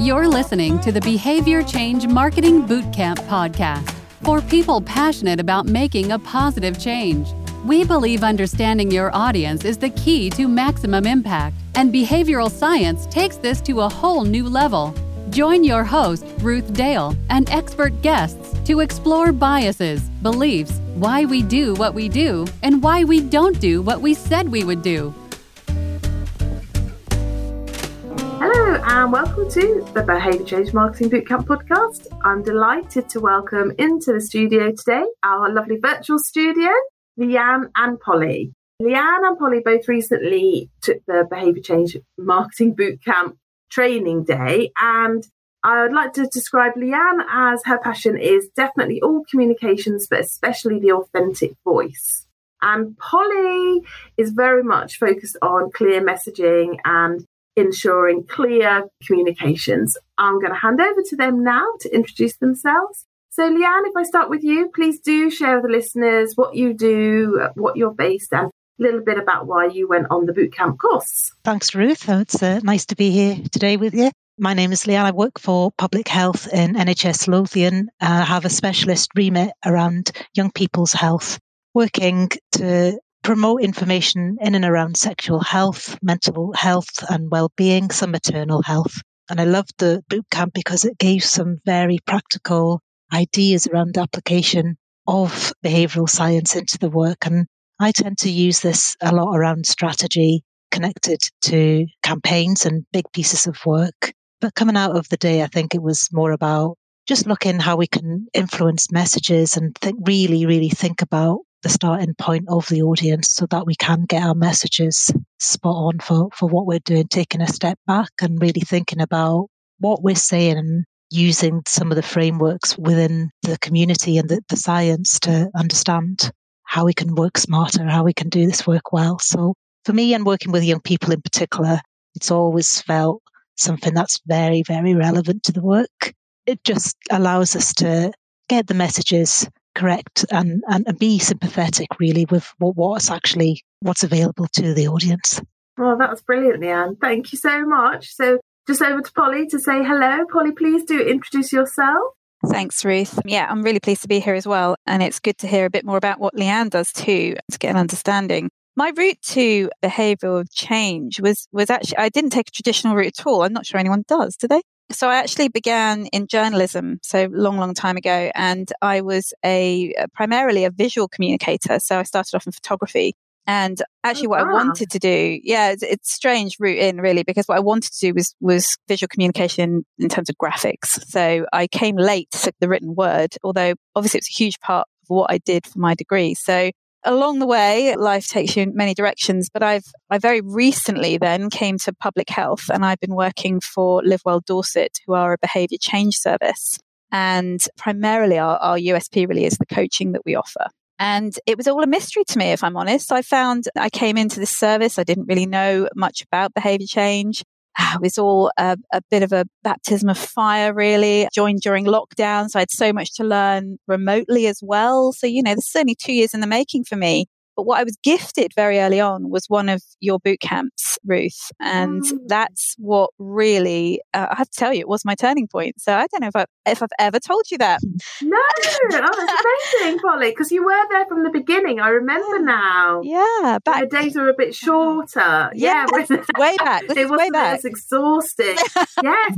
You're listening to the Behavior Change Marketing Bootcamp podcast for people passionate about making a positive change. We believe understanding your audience is the key to maximum impact, and behavioral science takes this to a whole new level. Join your host, Ruth Dale, and expert guests to explore biases, beliefs, why we do what we do, and why we don't do what we said we would do. And welcome to the Behaviour Change Marketing Bootcamp podcast. I'm delighted to welcome into the studio today our lovely virtual studio, Leanne and Polly. Leanne and Polly both recently took the Behaviour Change Marketing Bootcamp training day, and I would like to describe Leanne as her passion is definitely all communications, but especially the authentic voice. And Polly is very much focused on clear messaging and ensuring clear communications. I'm going to hand over to them now to introduce themselves. So, Leanne, if I start with you, please do share with the listeners what you do, what you're based, and a little bit about why you went on the bootcamp course. Thanks, Ruth. It's uh, nice to be here today with you. My name is Leanne. I work for public health in NHS Lothian. I have a specialist remit around young people's health, working to promote information in and around sexual health, mental health and well-being, some maternal health. And I loved the bootcamp because it gave some very practical ideas around application of behavioral science into the work. And I tend to use this a lot around strategy connected to campaigns and big pieces of work. But coming out of the day, I think it was more about just looking how we can influence messages and think really, really think about the starting point of the audience so that we can get our messages spot on for, for what we're doing, taking a step back and really thinking about what we're saying and using some of the frameworks within the community and the, the science to understand how we can work smarter, how we can do this work well. So for me and working with young people in particular, it's always felt something that's very, very relevant to the work. It just allows us to get the messages correct and, and, and be sympathetic really with what, what's actually what's available to the audience. Well, that was brilliant, Leanne. Thank you so much. So just over to Polly to say hello. Polly, please do introduce yourself. Thanks, Ruth. Yeah, I'm really pleased to be here as well. And it's good to hear a bit more about what Leanne does too, to get an understanding. My route to behavioral change was was actually I didn't take a traditional route at all. I'm not sure anyone does, do they? So I actually began in journalism, so long, long time ago, and I was a uh, primarily a visual communicator. So I started off in photography, and actually, oh, what I wanted to do, yeah, it's, it's strange route in really because what I wanted to do was was visual communication in terms of graphics. So I came late to the written word, although obviously it's a huge part of what I did for my degree. So along the way, life takes you in many directions, but I've, I very recently then came to public health and I've been working for Live Well Dorset, who are a behavior change service. And primarily our, our USP really is the coaching that we offer. And it was all a mystery to me, if I'm honest. I found I came into this service, I didn't really know much about behavior change. was all a, a, bit of a baptism of fire, really. Joined during lockdown, so I had so much to learn remotely as well. So, you know, is only two years in the making for me. But what I was gifted very early on was one of your boot camps, Ruth. And mm. that's what really, uh, I have to tell you, it was my turning point. So I don't know if, I, if I've ever told you that. No, oh, that's amazing, Polly, because you were there from the beginning. I remember now. Yeah. Back, the days were a bit shorter. Yeah. yeah way back. This it wasn't way as exhausting. yes.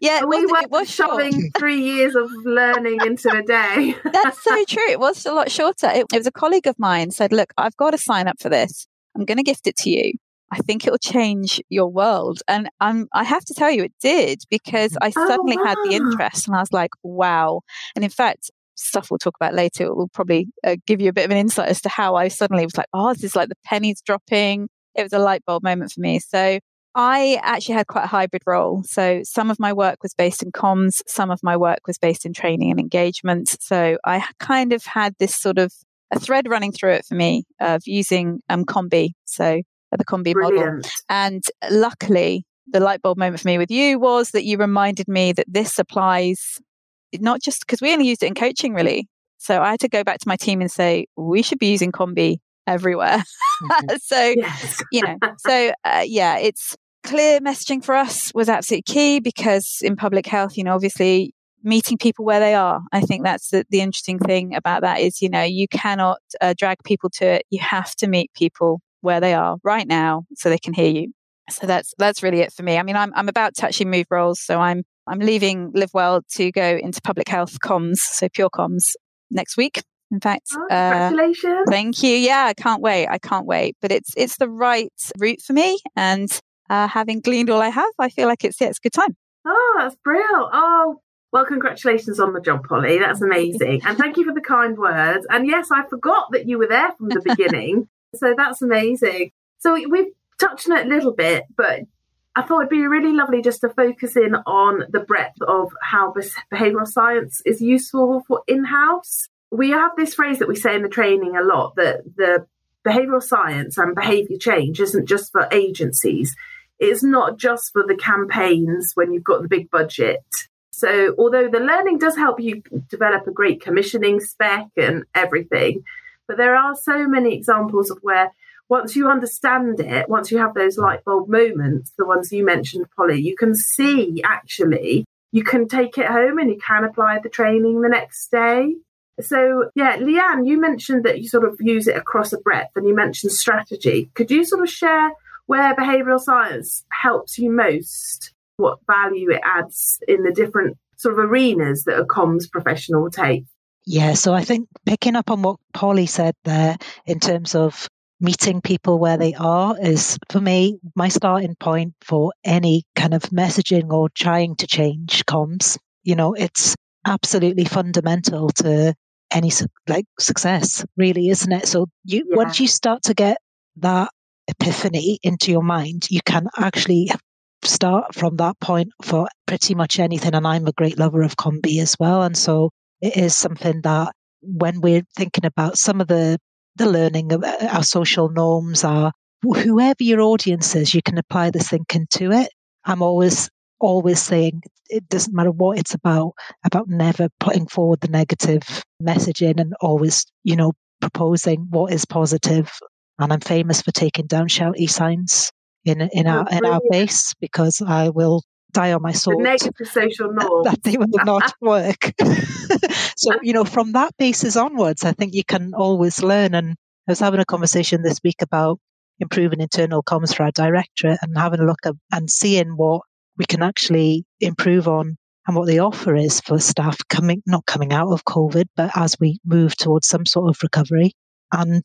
yeah. we were was shoving short. three years of learning into a day. that's so true. It was a lot shorter. It, it was a colleague of mine said, said, Look, I've got to sign up for this. I'm going to gift it to you. I think it will change your world. And I'm, I have to tell you, it did because I oh, suddenly oh, wow. had the interest and I was like, wow. And in fact, stuff we'll talk about later will probably uh, give you a bit of an insight as to how I suddenly was like, oh, this is like the pennies dropping. It was a light bulb moment for me. So I actually had quite a hybrid role. So some of my work was based in comms, some of my work was based in training and engagement. So I kind of had this sort of a thread running through it for me of using um, COM-B, so uh, the COM-B model. And luckily, the light bulb moment for me with you was that you reminded me that this applies not just because we only used it in coaching, really. So I had to go back to my team and say, we should be using COM-B everywhere. Mm-hmm. so, yes. you know, so uh, yeah, it's clear messaging for us was absolutely key because in public health, you know, obviously meeting people where they are. I think that's the, the interesting thing about that is, you know, you cannot uh, drag people to it. You have to meet people where they are right now so they can hear you. So that's that's really it for me. I mean, I'm I'm about to actually move roles, so I'm I'm leaving Live Well to go into public health comms, so pure comms next week. In fact, oh, congratulations! Uh, thank you. Yeah, I can't wait. I can't wait. But it's it's the right route for me, and uh, having gleaned all I have, I feel like it's yeah, it's a good time. Oh, that's brilliant! Oh, well, congratulations on the job, Polly. That's amazing, and thank you for the kind words. And yes, I forgot that you were there from the beginning, so that's amazing. So we've touched on it a little bit, but I thought it'd be really lovely just to focus in on the breadth of how behavioral science is useful for in house. We have this phrase that we say in the training a lot that the behavioral science and behavior change isn't just for agencies, it's not just for the campaigns when you've got the big budget. So, although the learning does help you develop a great commissioning spec and everything, but there are so many examples of where once you understand it, once you have those light bulb moments, the ones you mentioned, Polly, you can see actually, you can take it home and you can apply the training the next day. So, yeah, Leanne, you mentioned that you sort of use it across a breadth and you mentioned strategy. Could you sort of share where behavioral science helps you most, what value it adds in the different sort of arenas that a comms professional takes. Yeah, so I think picking up on what Polly said there in terms of meeting people where they are is for me my starting point for any kind of messaging or trying to change comms you know it's absolutely fundamental to any like success really isn't it so you yeah. once you start to get that epiphany into your mind you can actually start from that point for pretty much anything and i'm a great lover of COM-B as well and so it is something that when we're thinking about some of the the learning of uh, our social norms are whoever your audience is, you can apply this thinking to it. I'm always always saying it doesn't matter what it's about, about never putting forward the negative messaging and always, you know, proposing what is positive. And I'm famous for taking down shouty signs in in our in our base because I will die on my sword. The negative social norms. That they will not work. so, you know, from that basis onwards, I think you can always learn. And I was having a conversation this week about improving internal comms for our directorate and having a look at and seeing what we can actually improve on and what the offer is for staff coming, not coming out of COVID, but as we move towards some sort of recovery. And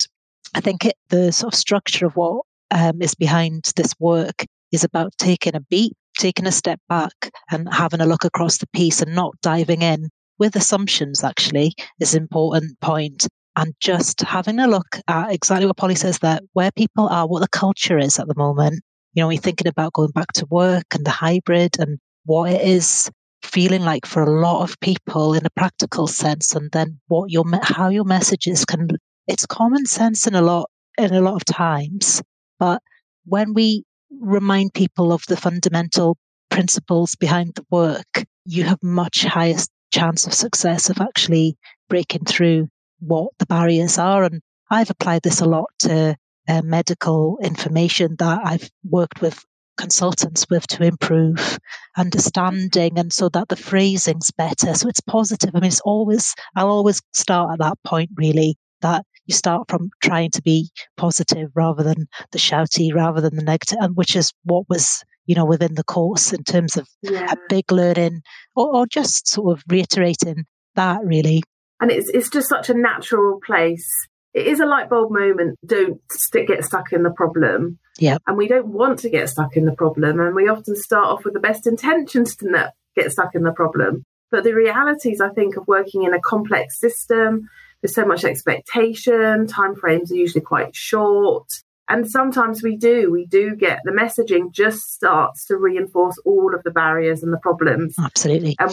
I think it, the sort of structure of what um, is behind this work is about taking a beat taking a step back and having a look across the piece and not diving in with assumptions actually is an important point and just having a look at exactly what Polly says that where people are, what the culture is at the moment. You know, we're thinking about going back to work and the hybrid and what it is feeling like for a lot of people in a practical sense, and then what your how your messages can. It's common sense in a lot in a lot of times, but when we remind people of the fundamental principles behind the work, you have much higher chance of success of actually breaking through what the barriers are. And I've applied this a lot to uh, medical information that I've worked with consultants with to improve understanding and so that the phrasing's better. So it's positive. I mean, it's always, I'll always start at that point really that you start from trying to be positive rather than the shouty, rather than the negative, and which is what was you know within the course in terms of yeah. a big learning, or, or just sort of reiterating that really. And it's it's just such a natural place. It is a light bulb moment. Don't stick, get stuck in the problem. Yeah. And we don't want to get stuck in the problem. And we often start off with the best intentions to not get stuck in the problem. But the realities, I think, of working in a complex system there's so much expectation, timeframes are usually quite short. And sometimes we do, we do get the messaging just starts to reinforce all of the barriers and the problems. Absolutely. And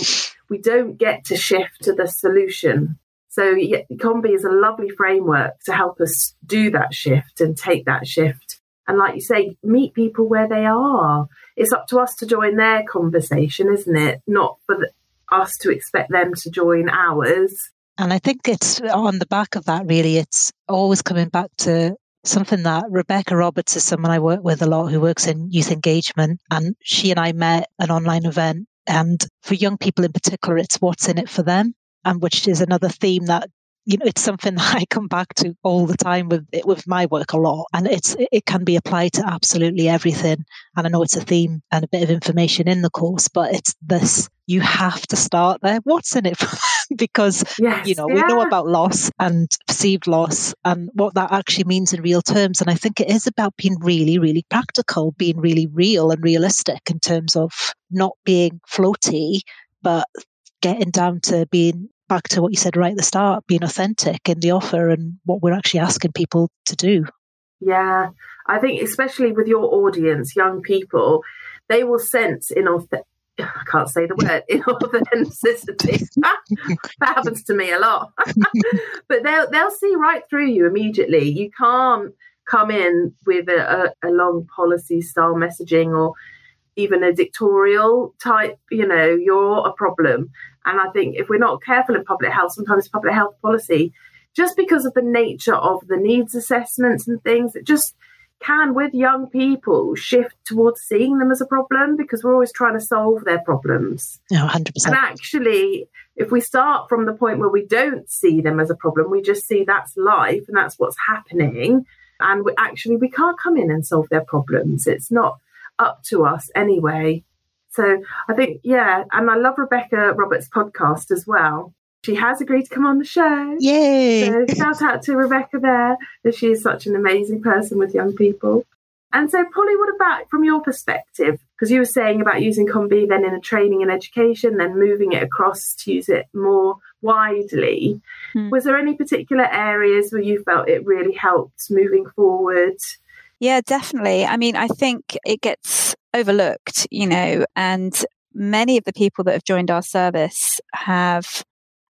we don't get to shift to the solution. So yeah, COM-B is a lovely framework to help us do that shift and take that shift. And like you say, meet people where they are. It's up to us to join their conversation, isn't it? Not for the, us to expect them to join ours. And I think it's on the back of that, really, it's always coming back to something that Rebecca Roberts is someone I work with a lot who works in youth engagement. And she and I met an online event. And for young people in particular, it's what's in it for them. And which is another theme that you know, it's something that I come back to all the time with with my work a lot, and it's it can be applied to absolutely everything. And I know it's a theme and a bit of information in the course, but it's this: you have to start there. What's in it for them? because yes, you know yeah. we know about loss and perceived loss and what that actually means in real terms. And I think it is about being really, really practical, being really real and realistic in terms of not being floaty, but getting down to being back to what you said right at the start, being authentic in the offer and what we're actually asking people to do. Yeah, I think especially with your audience, young people, they will sense in authentic. I can't say the word inauthenticity. that happens to me a lot. but they'll they'll see right through you immediately. You can't come in with a, a, a long policy style messaging or even a dictatorial type. You know, you're a problem. And I think if we're not careful in public health, sometimes public health policy, just because of the nature of the needs assessments and things, it just can, with young people, shift towards seeing them as a problem because we're always trying to solve their problems. Yeah, 100%. And actually, if we start from the point where we don't see them as a problem, we just see that's life and that's what's happening. And we, actually, we can't come in and solve their problems. It's not up to us anyway. So I think, yeah, and I love Rebecca Roberts' podcast as well. She has agreed to come on the show. Yay! So shout out to Rebecca there, that she is such an amazing person with young people. And so, Polly, what about from your perspective? Because you were saying about using COM-B then in a training and education, then moving it across to use it more widely. Hmm. Was there any particular areas where you felt it really helped moving forward? Yeah, definitely. I mean, I think it gets overlooked, you know, and many of the people that have joined our service have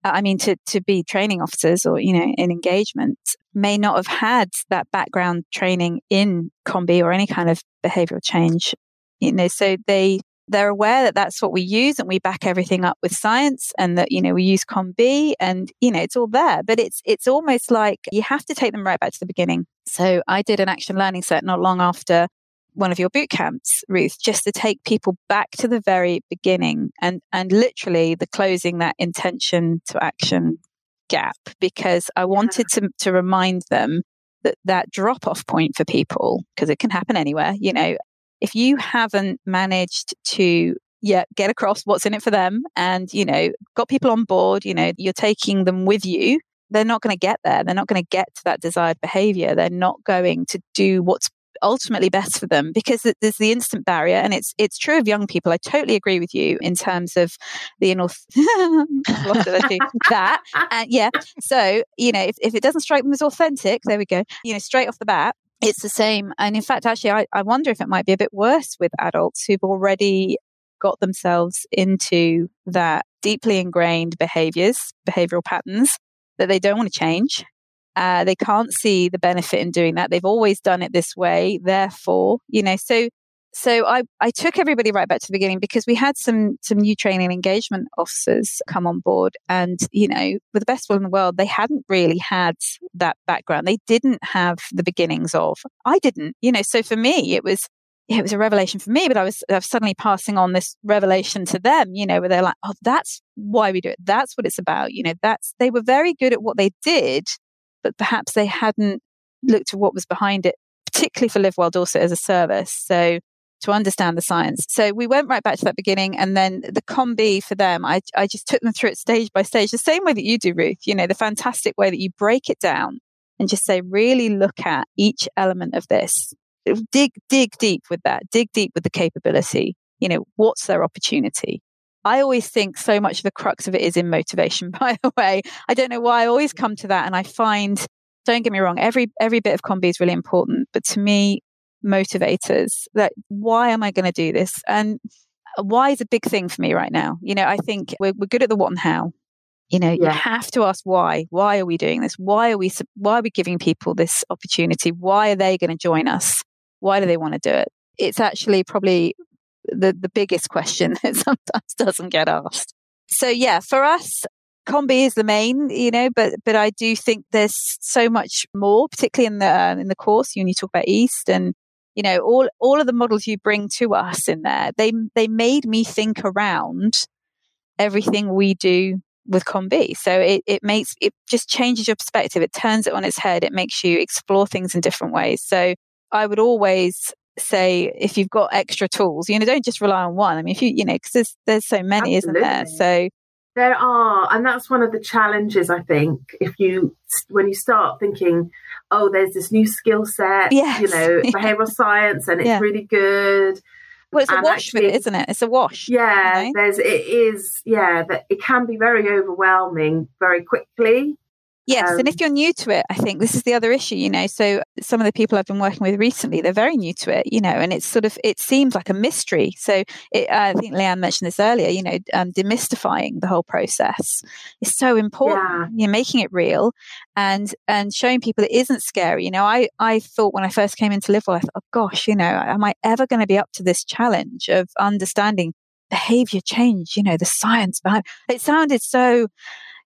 uh, I mean, to, to be training officers or, you know, in engagement may not have had that background training in COM-B or any kind of behavioral change, you know, so they, they're aware that that's what we use and we back everything up with science and that, you know, we use COM-B and, you know, it's all there, but it's, it's almost like you have to take them right back to the beginning. So I did an action learning set not long after one of your boot camps, Ruth, just to take people back to the very beginning and, and literally the closing that intention to action gap because I wanted to, to remind them that that drop off point for people, because it can happen anywhere, you know, if you haven't managed to yeah, get across what's in it for them and, you know, got people on board, you know, you're taking them with you, they're not going to get there. They're not going to get to that desired behavior. They're not going to do what's ultimately best for them because there's the instant barrier and it's it's true of young people i totally agree with you in terms of the inorth- that and yeah so you know if, if it doesn't strike them as authentic there we go you know straight off the bat it's the same and in fact actually I, I wonder if it might be a bit worse with adults who've already got themselves into that deeply ingrained behaviors behavioral patterns they don't want to change uh, they can't see the benefit in doing that. They've always done it this way. Therefore, you know, so so I, I took everybody right back to the beginning because we had some some new training engagement officers come on board and you know with the best will in the world they hadn't really had that background they didn't have the beginnings of i didn't you know so for me it was it was a revelation for me, but I was, I was suddenly passing on this revelation to them, you know, where they're like, oh, that's why we do it. That's what it's about. You know, that's, they were very good at what they did, but perhaps they hadn't looked at what was behind it, particularly for Live Well Dorset as a service. So to understand the science. So we went right back to that beginning and then the COM-B for them, I, I just took them through it stage by stage, the same way that you do, Ruth, you know, the fantastic way that you break it down and just say, really look at each element of this. Dig, dig deep with that, dig deep with the capability. You know, what's their opportunity? I always think so much of the crux of it is in motivation, by the way. I don't know why I always come to that. And I find, don't get me wrong, every, every bit of COM-B is really important. But to me, motivators, that why am I going to do this? And uh, why is a big thing for me right now. You know, I think we're, we're good at the what and how. You know, yeah. you have to ask why. Why are we doing this? Why are we, why are we giving people this opportunity? Why are they going to join us? Why do they want to do it? It's actually probably the, the biggest question that sometimes doesn't get asked. So, yeah, for us, COM-B is the main, you know, but but I do think there's so much more, particularly in the uh, in the course when you talk about EAST and you know all all of the models you bring to us in there. They they made me think around everything we do with COM-B. So it it makes it just changes your perspective. It turns it on its head. It makes you explore things in different ways. So I would always say if you've got extra tools, you know, don't just rely on one. I mean, if you, you know, because there's there's so many, Absolutely. isn't there? So there are, and that's one of the challenges I think. If you when you start thinking, oh, there's this new skill set, yes. you know, behavioral science, and it's yeah. really good. Well, it's a wash actually, with it, isn't it? It's a wash. Yeah, you know? there's it is. Yeah, that it can be very overwhelming very quickly. Yes, um, and if um, you're new to it, I think this is the other issue, you know. So some of the people I've been working with recently, they're very new to it, you know, and it's sort of it seems like a mystery. So it, uh, I think Leanne mentioned this earlier, you know, um, demystifying the whole process is so important. Yeah. You're making it real and and showing people it isn't scary. You know, I I thought when I first came into Livewell, I thought, oh gosh, you know, am I ever going to be up to this challenge of understanding behavior change? You know, the science behind it sounded so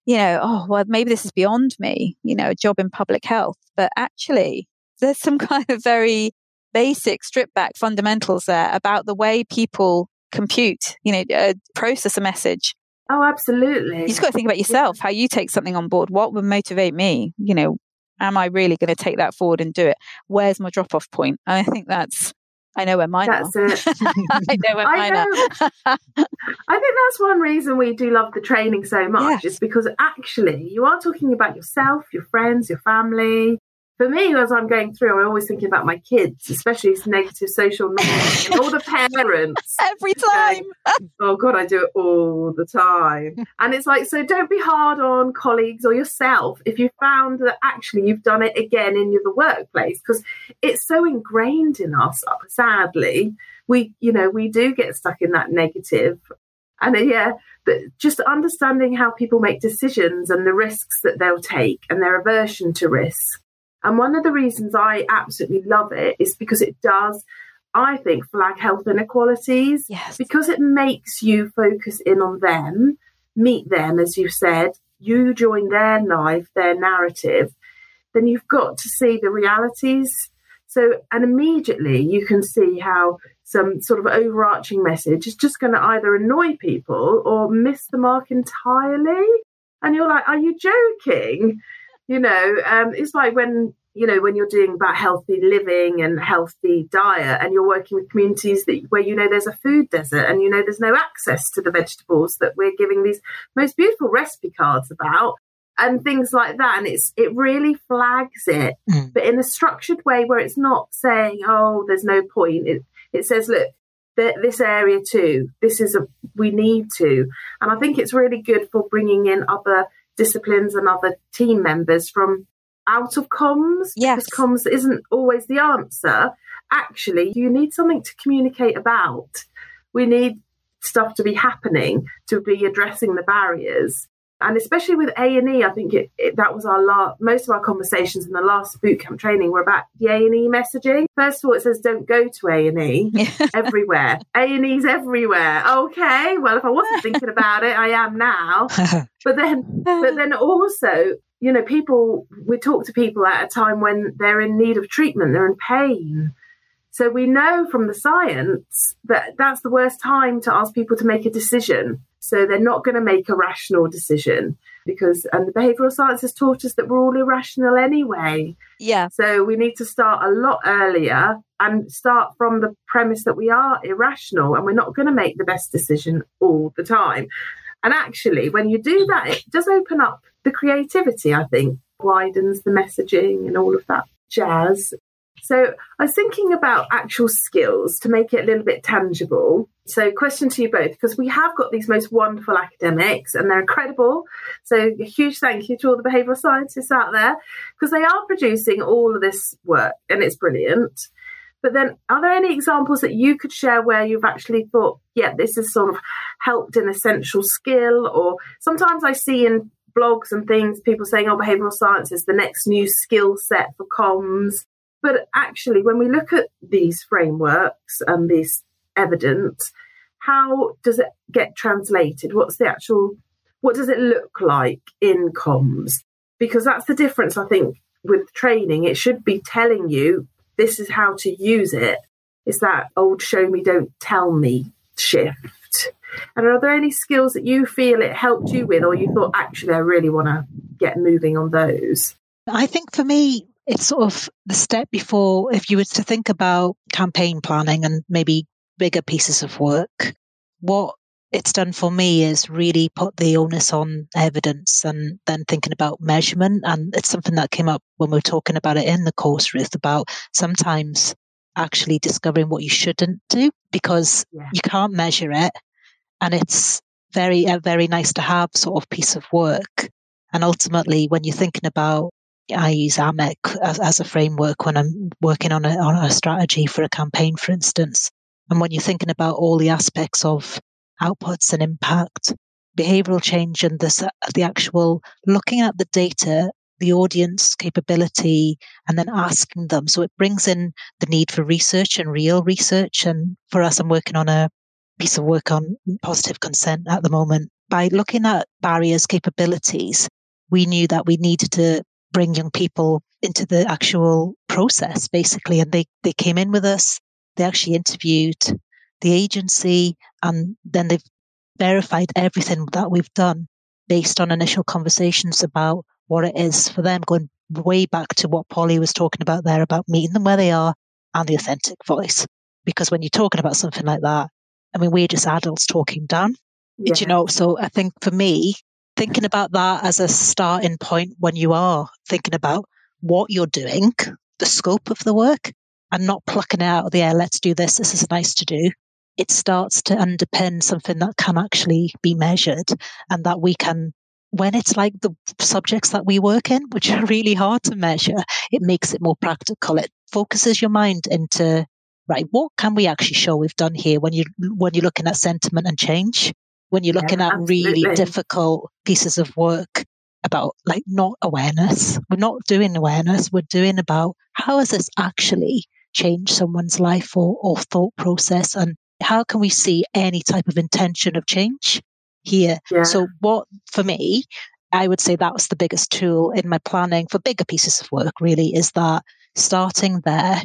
you know, oh, well, maybe this is beyond me, you know, a job in public health. But actually, there's some kind of very basic strip back fundamentals there about the way people compute, you know, uh, process a message. Oh, absolutely. You just got to think about yourself, how you take something on board. What would motivate me? You know, am I really going to take that forward and do it? Where's my drop off point? And I think that's I know where mine that's are. It. I know where mine I know. are. I think that's one reason we do love the training so much yes. is because actually you are talking about yourself, your friends, your family, for me, as I'm going through, I'm always thinking about my kids, especially negative social media and all the parents. Every time. Going, oh, God, I do it all the time. And it's like, so don't be hard on colleagues or yourself if you found that actually you've done it again in the workplace, because it's so ingrained in us, sadly. We, you know, we do get stuck in that negative. And uh, yeah, but just understanding how people make decisions and the risks that they'll take and their aversion to risk and one of the reasons I absolutely love it is because it does, I think, flag health inequalities. Yes. Because it makes you focus in on them, meet them, as you said, you join their life, their narrative, then you've got to see the realities. So, and immediately you can see how some sort of overarching message is just going to either annoy people or miss the mark entirely. And you're like, are you joking? You know um, it's like when you know when you're doing about healthy living and healthy diet and you're working with communities that where you know there's a food desert and you know there's no access to the vegetables that we're giving these most beautiful recipe cards about and things like that. And it's it really flags it mm. but in a structured way where it's not saying oh there's no point. It it says look this area too. This is a we need to. And i think it's really good for bringing in other disciplines and other team members from out of comms yes. because comms isn't always the answer. Actually, you need something to communicate about. We need stuff to be happening to be addressing the barriers and especially with A and E, I think it, it, that was our last. Most of our conversations in the last bootcamp training were about the A and E messaging. First of all, it says don't go to A and E everywhere. A and E's everywhere. Okay, well, if I wasn't thinking about it, I am now. but then, but then also, you know, people we talk to people at a time when they're in need of treatment, they're in pain. So we know from the science that that's the worst time to ask people to make a decision so they're not going to make a rational decision because, and the behavioral science has taught us that we're all irrational anyway. Yeah. So we need to start a lot earlier and start from the premise that we are irrational and we're not going to make the best decision all the time. And actually, when you do that, it does open up the creativity, I think, widens the messaging and all of that jazz. So I was thinking about actual skills to make it a little bit tangible. So, question to you both, because we have got these most wonderful academics and they're incredible. So, a huge thank you to all the behavioural scientists out there because they are producing all of this work and it's brilliant. But then, are there any examples that you could share where you've actually thought, yeah, this has sort of helped an essential skill? Or sometimes I see in blogs and things people saying, oh, behavioural science is the next new skill set for comms. But actually, when we look at these frameworks and this evidence, how does it get translated? What's the actual what does it look like in comms? Because that's the difference, I think, with training. It should be telling you this is how to use it. It's that old show me, don't tell me shift. And are there any skills that you feel it helped you with, or you thought, actually, I really want to get moving on those? I think for me, it's sort of the step before if you were to think about campaign planning and maybe bigger pieces of work, what it's done for me is really put the onus on evidence and then thinking about measurement. And it's something that came up when we were talking about it in the course, Ruth, about sometimes actually discovering what you shouldn't do because yeah. you can't measure it. And it's very, uh, very nice to have sort of piece of work. And ultimately, when you're thinking about I use AMEC as, as, a framework when I'm working on a, on a strategy for a campaign, for instance. And when you're thinking about all the aspects of outputs and impact, behavioral change, and the, the actual looking at the data, the audience capability, and then asking them. So it brings in the need for research and real research. And for us, I'm working on a piece of work on positive consent at the moment. By looking at barriers, capabilities, we knew that we needed to bring young people into the actual process, basically. And they, they came in with us. They actually interviewed the agency and then they've verified everything that we've done based on initial conversations about what it is for them, going way back to what Polly was talking about there about meeting them where they are and the authentic voice. Because when you're talking about something like that, I mean, we're just adults talking down. Yeah. You know, so I think for me, thinking about that as a starting point when you are thinking about what you're doing, the scope of the work, and not plucking it out of the air, let's do this, this is nice to do. It starts to underpin something that can actually be measured and that we can, when it's like the subjects that we work in, which are really hard to measure, it makes it more practical. It focuses your mind into, right, what can we actually show we've done here when you when you're looking at sentiment and change? When you're looking yeah, at really difficult pieces of work about like not awareness. We're not doing awareness. We're doing about how has this actually changed someone's life or, or thought process and how can we see any type of intention of change here? Yeah. So what for me, I would say that was the biggest tool in my planning for bigger pieces of work really is that starting there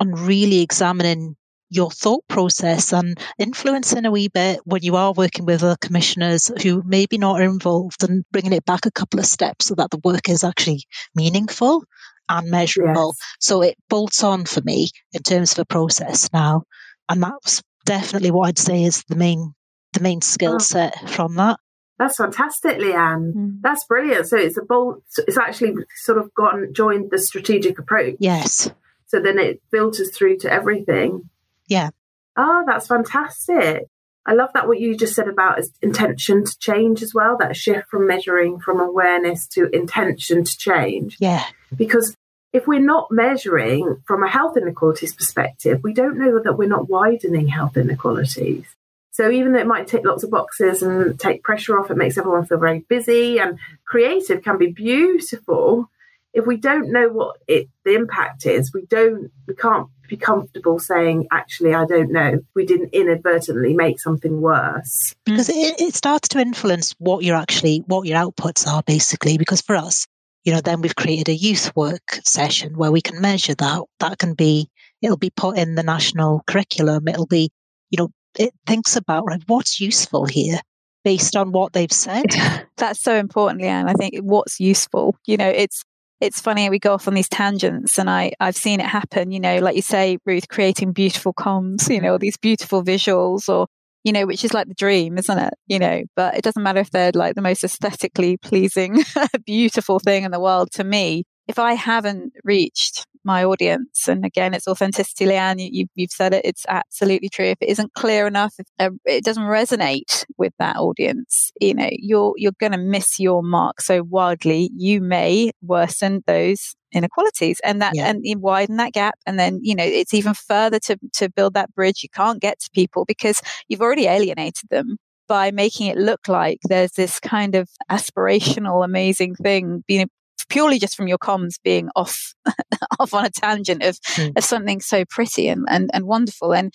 and really examining your thought process and influencing a wee bit when you are working with other commissioners who maybe not are involved and bringing it back a couple of steps so that the work is actually meaningful and measurable. Yes. So it bolts on for me in terms of a process now. And that's definitely what I'd say is the main the main skill oh. set from that. That's fantastic, Leanne. Mm. That's brilliant. So it's a bolt. It's actually sort of gone joined the strategic approach. Yes. So then it filters through to everything. Yeah. Oh, that's fantastic. I love that what you just said about is intention to change as well, that shift from measuring from awareness to intention to change. Yeah. Because if we're not measuring from a health inequalities perspective, we don't know that we're not widening health inequalities. So even though it might tick lots of boxes and take pressure off, it makes everyone feel very busy and creative can be beautiful if we don't know what it the impact is, we don't we can't be comfortable saying actually I don't know. We didn't inadvertently make something worse mm. because it, it starts to influence what you're actually what your outputs are basically. Because for us, you know, then we've created a youth work session where we can measure that. That can be it'll be put in the national curriculum. It'll be you know it thinks about right what's useful here based on what they've said. That's so important, Leanne. I think what's useful. You know, it's it's funny we go off on these tangents and I, I've seen it happen, you know, like you say, Ruth, creating beautiful comms, you know, these beautiful visuals or, you know, which is like the dream, isn't it? You know, but it doesn't matter if they're like the most aesthetically pleasing, beautiful thing in the world to me. If I haven't reached my audience. And again, it's authenticity, Leanne. You, have said it. It's absolutely true. If it isn't clear enough, if uh, it doesn't resonate with that audience, you know, you're you're going to miss your mark so wildly. You may worsen those inequalities and that yeah. and widen that gap and then you know it's even further to to build that bridge you can't get to people because you've already alienated them by making it look like there's this kind of aspirational amazing thing being purely just from your comms being off off on a tangent of, mm. of something so pretty and, and, and wonderful and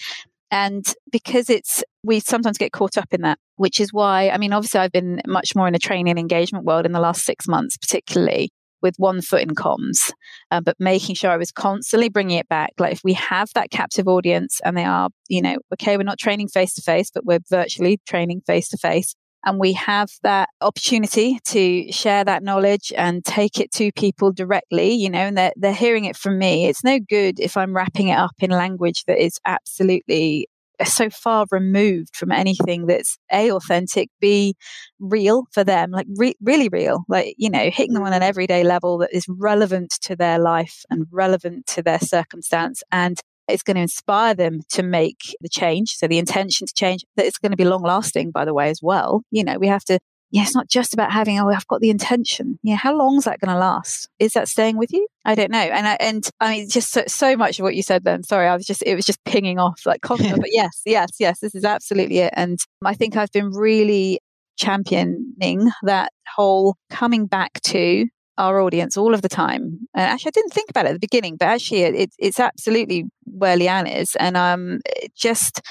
and because it's we sometimes get caught up in that, which is why, I mean, obviously, I've been much more in a training and engagement world in the last six months, particularly with one foot in comms, uh, but making sure I was constantly bringing it back. Like if we have that captive audience and they are, you know, okay, we're not training face to face, but we're virtually training face to face. And we have that opportunity to share that knowledge and take it to people directly, you know, and they're, they're hearing it from me. It's no good if I'm wrapping it up in language that is absolutely uh, so far removed from anything that's a authentic b real for them like re- really real like you know hitting them on an mm. everyday level that is relevant to their life and relevant to their circumstance and it's going to inspire them to make the change so the intention to change that it's going to be long lasting by the way as well you know we have to yeah, it's not just about having, oh, I've got the intention. Yeah, how long is that going to last? Is that staying with you? I don't know. And I, and I mean, just so, so much of what you said then. Sorry, I was just, it was just pinging off like constantly. but yes, yes, yes, this is absolutely it. And I think I've been really championing that whole coming back to our audience all of the time. And actually, I didn't think about it at the beginning, but actually, it, it's absolutely where Leanne is. And um, just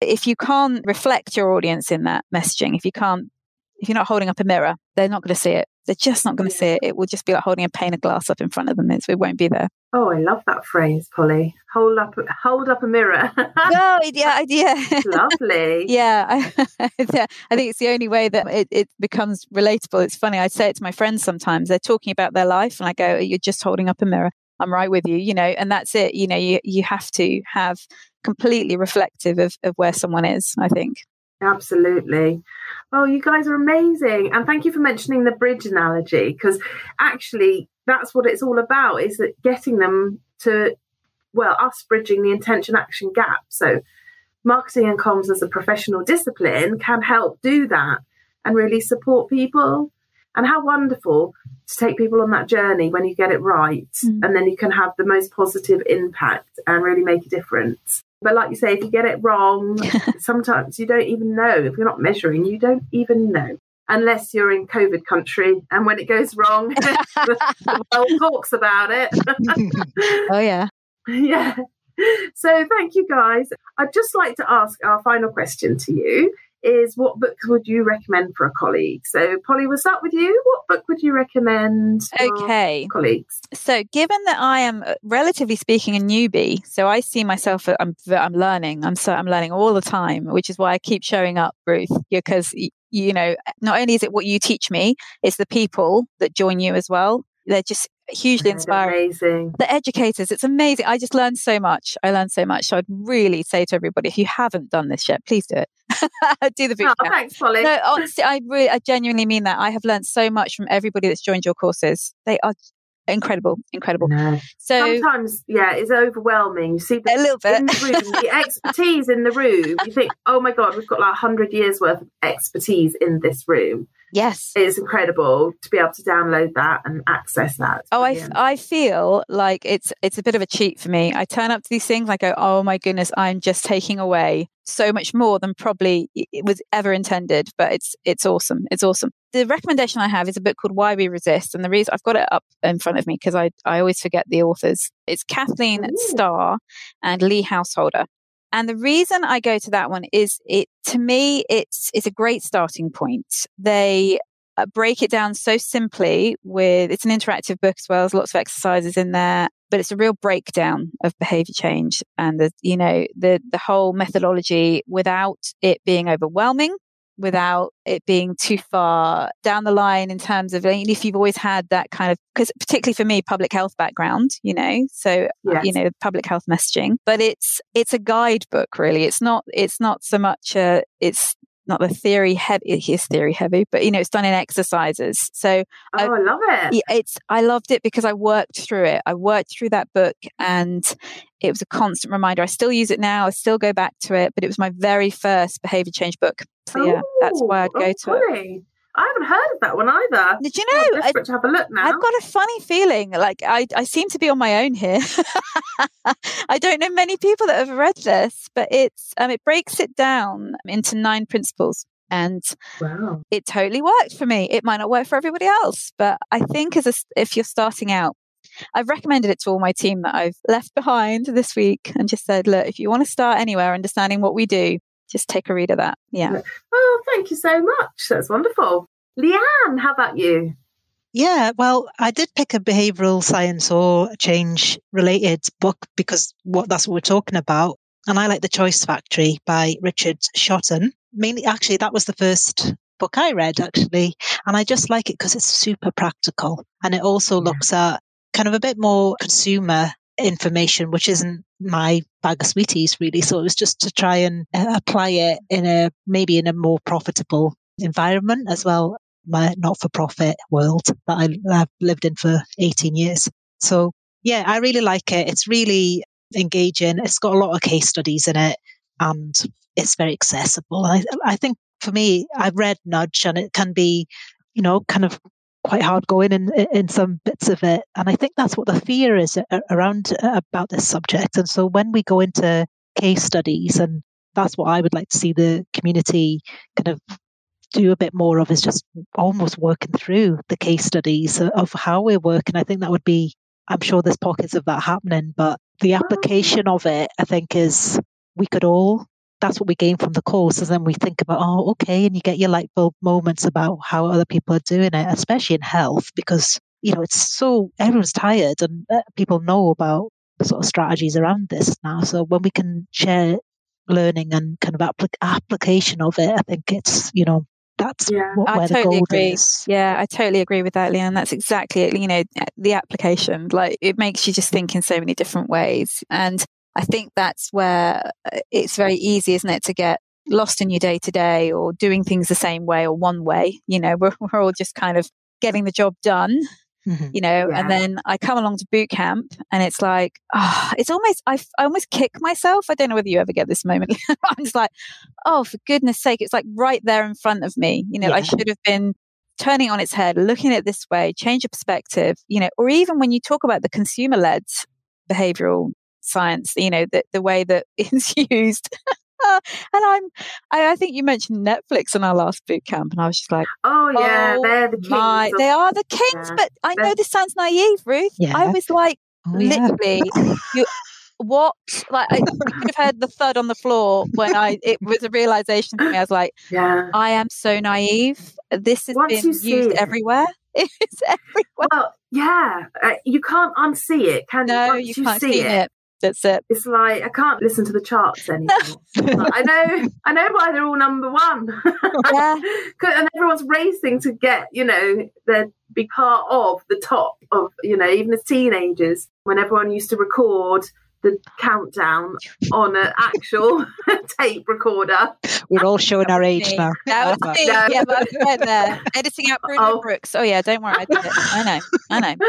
if you can't reflect your audience in that messaging, if you can't if you're not holding up a mirror, they're not going to see it. They're just not going to see it. It will just be like holding a pane of glass up in front of them. It's, it won't be there. Oh, I love that phrase, Polly. Hold up, hold up a mirror. no, yeah, yeah. Lovely. yeah, I, I think it's the only way that it, it becomes relatable. It's funny. I say it to my friends sometimes. They're talking about their life, and I go, oh, "You're just holding up a mirror." I'm right with you, you know, and that's it. You know, you you have to have completely reflective of, of where someone is. I think. Absolutely. Oh, you guys are amazing. And thank you for mentioning the bridge analogy because actually that's what it's all about is that getting them to, well, us bridging the intention action gap. So marketing and comms as a professional discipline can help do that and really support people. And how wonderful to take people on that journey when you get it right. Mm. And then you can have the most positive impact and really make a difference. But like you say, if you get it wrong, sometimes you don't even know. If you're not measuring, you don't even know. Unless you're in COVID country and when it goes wrong, the world talks about it. oh, yeah. Yeah. So thank you guys. I'd just like to ask our final question to you is what books would you recommend for a colleague? So, Polly, we'll start with you. What book would you recommend? okay, colleagues. So, given that I am uh, relatively speaking a newbie, so I see myself I'm I'm learning. I'm so I'm learning all the time, which is why I keep showing up, Ruth, because you know not only is it what you teach me, it's the people that join you as well. They're just hugely inspiring. Amazing. The educators, it's amazing. I just learned so much. I learned so much. So I'd really say to everybody, if you haven't done this yet, please do it. do the boot oh, thanks, Polly. No, honestly, I really, I genuinely mean that. I have learned so much from everybody that's joined your courses. They are incredible, incredible. No. So sometimes, yeah, it's overwhelming. You see the, a little bit in the, room, the expertise in the room. You think, oh my god, we've got like hundred years worth of expertise in this room. Yes. It's incredible to be able to download that and access that. oh, I, I feel like it's it's a bit of a cheat for me. I turn up to these things, I go, oh my goodness, I'm just taking away so much more than probably it was ever intended. But it's it's awesome. It's awesome. The recommendation I have is a book called Why We Resist. And the reason I've got it up in front of me because I, I always forget the authors. It's Kathleen Ooh. Starr and Lee Householder. And the reason I go to that one is it, to me, it's, it's a great starting point. They uh, break it down so simply with, it's an interactive book as well. There's lots of exercises in there, but it's a real breakdown of behavior change and the, you know, the, the whole methodology without it being overwhelming without it being too far down the line in terms of if you've always had that kind of because particularly for me public health background you know so uh, yes. you know public health messaging but it's it's a guidebook really it's not it's not so much a it's not the theory heavy it is theory heavy but you know it's done in exercises. So oh I, I love it. It's i loved it because i worked through it. I worked through that book and it was a constant reminder. I still use it now i still go back to it but it was my very first behavior change book. So yeah that's oh, why i'd oh, go to it I haven't heard of that one either. Did you know? To have a look now. I've got a funny feeling. Like I, I seem to be on my own here. I don't know many people that have read this, but it's um, it breaks it down into nine principles. And wow. it totally worked for me. It might not work for everybody else, but I think as a, if you're starting out, I've recommended it to all my team that I've left behind this week and just said, look, if you want to start anywhere understanding what we do, just take a read of that. Yeah. Oh, thank you so much. That's wonderful. Leanne, how about you? Yeah, well, I did pick a behavioral science or change related book because what that's what we're talking about. And I like The Choice Factory by Richard Shotton. Mainly, actually, that was the first book I read, actually. And I just like it because it's super practical. And it also looks at kind of a bit more consumer information, which isn't my bag of sweeties, really. So it was just to try and uh, apply it in a maybe in a more profitable environment as well my not for profit world that I, have lived in for 18 years. So, yeah, I really like it. It's really engaging. It's got a lot of case studies in it and it's very accessible. I, I think for me, I've read Nudge and it can be, you know, kind of quite hard going in, in some bits of it. And I think that's what the fear is around uh, about this subject. And so when we go into case studies and that's what I would like to see the community kind of do a bit more of is just almost working through the case studies of how we're working. I think that would be, I'm sure there's pockets of that happening, but the application of it, I think, is we could all, that's what we gain from the course. And then we think about, oh, okay. And you get your light bulb moments about how other people are doing it, especially in health, because, you know, it's so, everyone's tired and uh, people know about the sort of strategies around this now. So when we can share learning and kind of applic- application of it, I think it's, you know, that's yeah, what, where I totally the gold agree. is. Yeah, I totally agree with that, Leanne. That's exactly it. You know, the application, like it makes you just think in so many different ways. And I think that's where uh, it's very easy, isn't it, to get lost in your day to day or doing things the same way or one way. You know, we're, we're all just kind of getting the job done Mm-hmm. you know yeah. and then i come along to boot camp and it's like oh, it's almost I, I almost kick myself i don't know whether you ever get this moment i'm just like oh for goodness sake it's like right there in front of me you know yeah. i should have been turning on its head looking at it this way change of perspective you know or even when you talk about the consumer led behavioral science you know the, the way that it's used and I'm, I, I, think you mentioned Netflix in our last boot camp, and I was just like, oh yeah, oh, they're the kings. My, of, they are the kings. Yeah, but I know this sounds naive, Ruth. Yeah. I was like, oh, literally, yeah. you, what? Like I could have heard the thud on the floor when I. It was a realization for me. I was like, yeah, I am so naive. This has Once been used it, everywhere. It's everywhere. Well, yeah, uh, you can't unsee it, can no, you? Once you, can't see, see it, it that's it. It's like I can't listen to the charts anymore. I know, I know why they're all number one. yeah, and everyone's racing to get, you know, they be part of the top of, you know, even as teenagers when everyone used to record the countdown on an actual tape recorder. We're all showing our age now. That was me. No. Yeah, right there. Editing out Bruno oh. Brookes. Oh yeah, don't worry, I did it. I know. I know.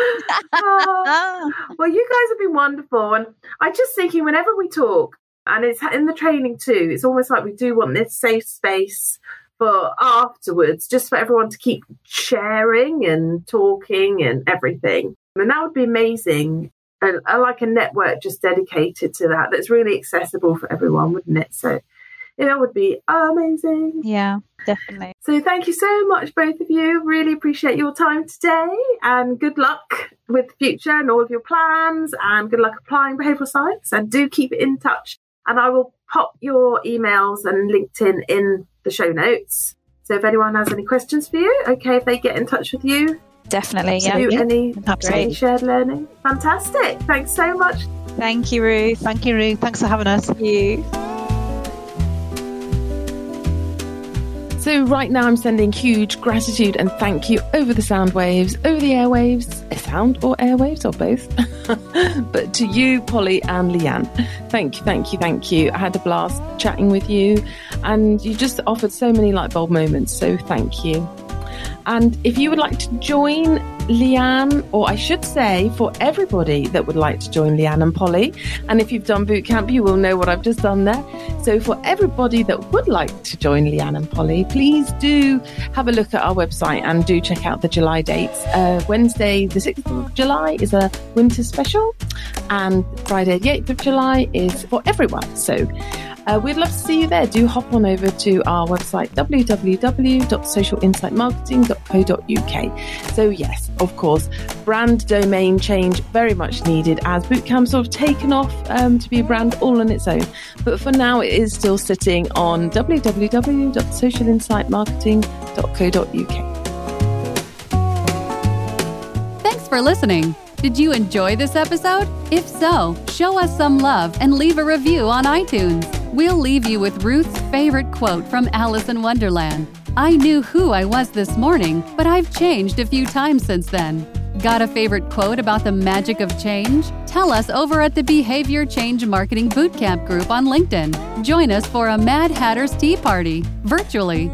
oh. Well, you guys have been wonderful, and I'm just thinking whenever we talk, and it's in the training too. It's almost like we do want this safe space for afterwards, just for everyone to keep sharing and talking and everything. And that would be amazing a, a, uh, like a network just dedicated to that that's really accessible for everyone, wouldn't it? So yeah, that would be amazing. Yeah, definitely. So thank you so much, both of you. Really appreciate your time today and good luck with the future and all of your plans and good luck applying behavioural science and do keep in touch. And I will pop your emails and LinkedIn in the show notes. So if anyone has any questions for you, okay, if they get in touch with you, Definitely. Yeah. Any Absolutely. shared learning? Fantastic. Thanks so much. Thank you, Ruth. Thank you, Ruth. Thanks for having us. Thank you. So, right now, I'm sending huge gratitude and thank you over the sound waves, over the airwaves, eh, sound or airwaves or both. but to you, Polly and Leanne, thank you, thank you, thank you. I had a blast chatting with you, and you just offered so many light bulb moments. So, thank you. And if you would like to join Leanne, or I should say, for everybody that would like to join Leanne and Polly, and if you've done boot camp, you will know what I've just done there. So, for everybody that would like to join Leanne and Polly, please do have a look at our website and do check out the July dates. Uh, Wednesday, the 6th of July, is a winter special, and Friday, the 8th of July, is for everyone. So, Uh, we'd love to see you there. Do hop on over to our website, www.socialinsightmarketing.co.uk. So, yes, of course, brand domain change very much needed as Bootcamp's sort of taken off um, to be a brand all on its own. But for now, it is still sitting on www.socialinsightmarketing.co.uk. Thanks for listening. Did you enjoy this episode? If so, show us some love and leave a review on iTunes. We'll leave you with Ruth's favorite quote from Alice in Wonderland I knew who I was this morning, but I've changed a few times since then. Got a favorite quote about the magic of change? Tell us over at the Behavior Change Marketing Bootcamp group on LinkedIn. Join us for a Mad Hatter's Tea Party virtually